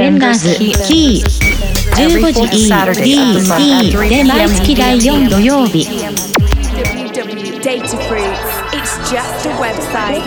ペンダーズキー15時 EDT で毎月第4土曜日 Data Fruits. It's just a website.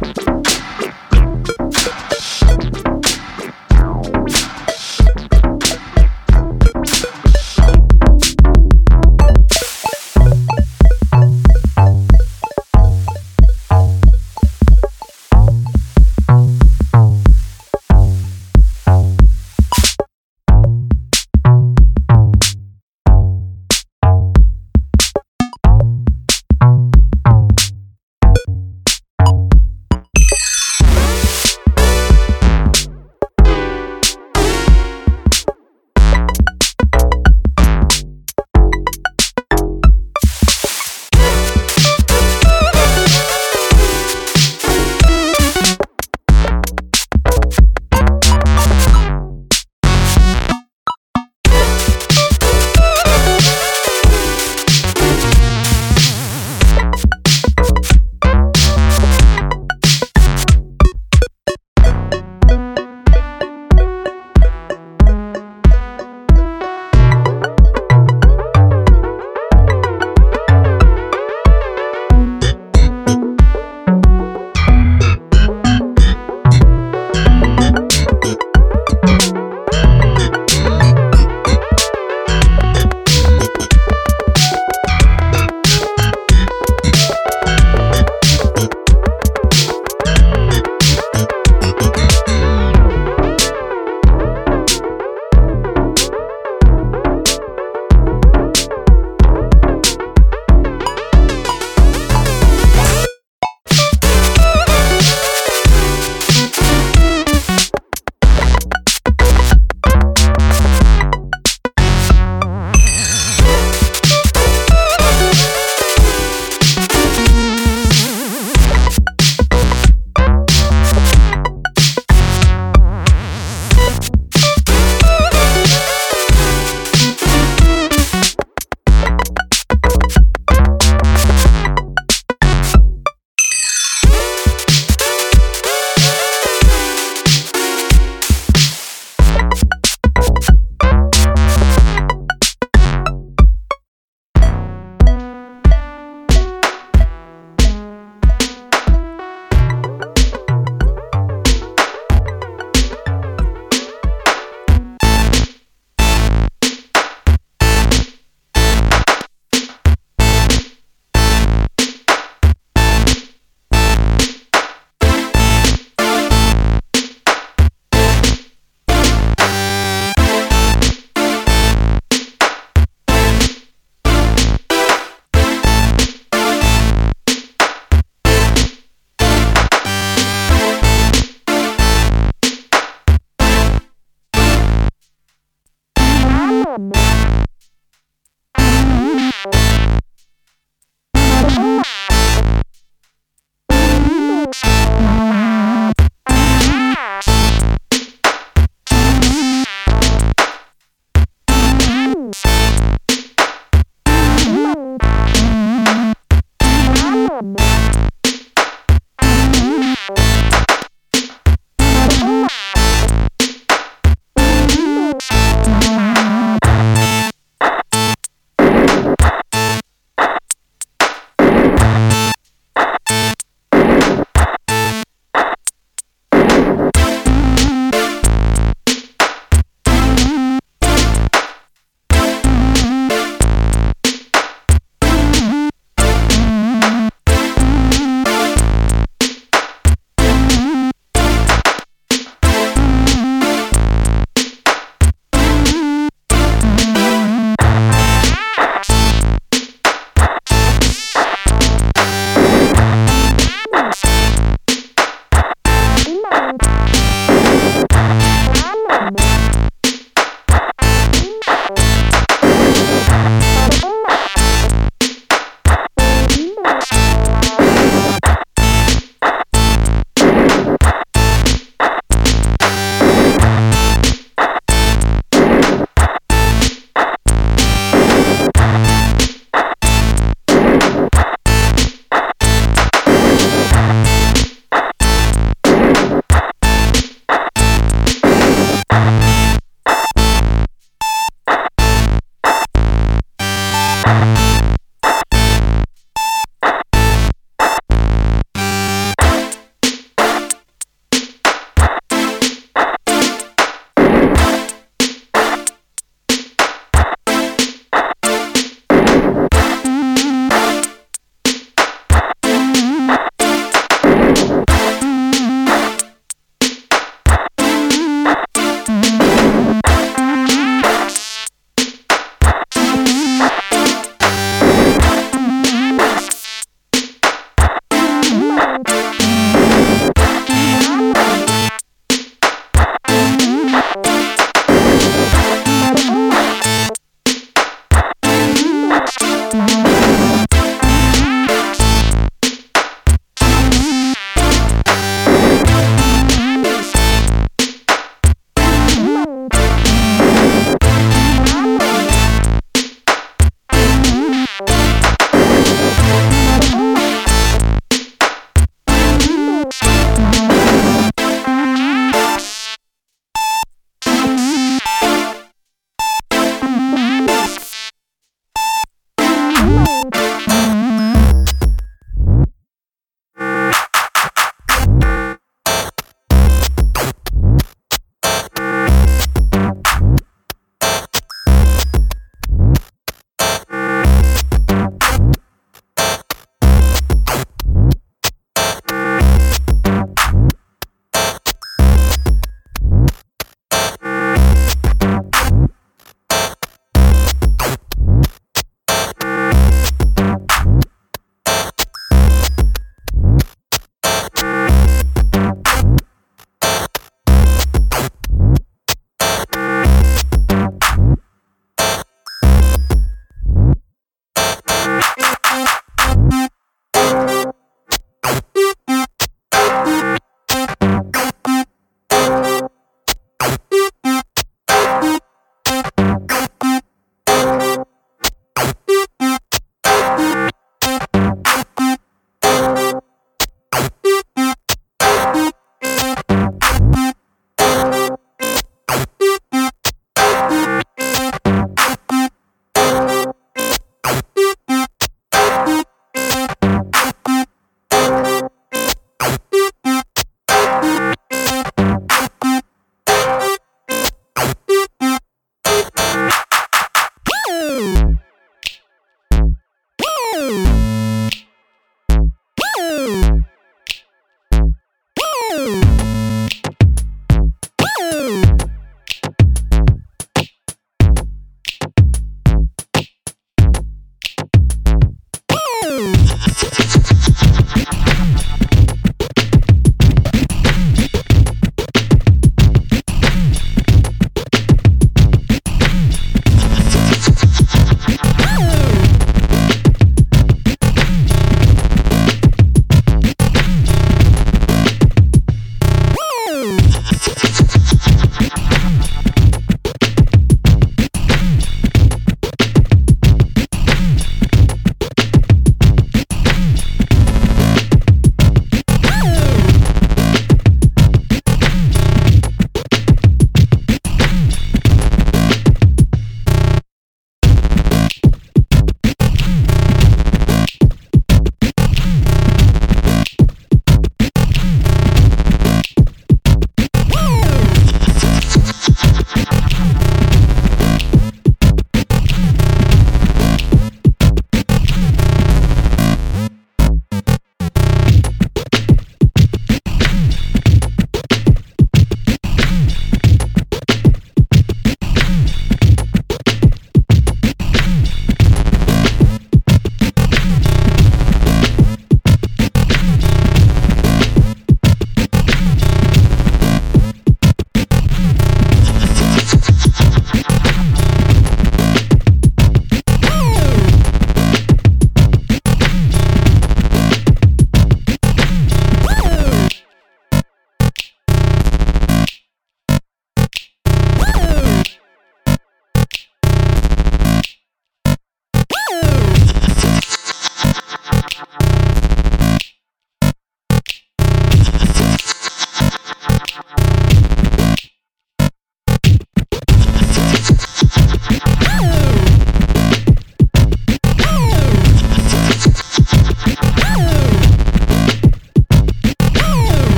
you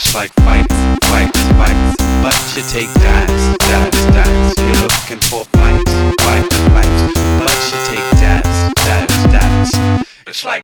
just like fights, fights, fights. But you take dives, dives, dives. You're looking for fights, fights, fights. But you take dives, dives, dives. It's like.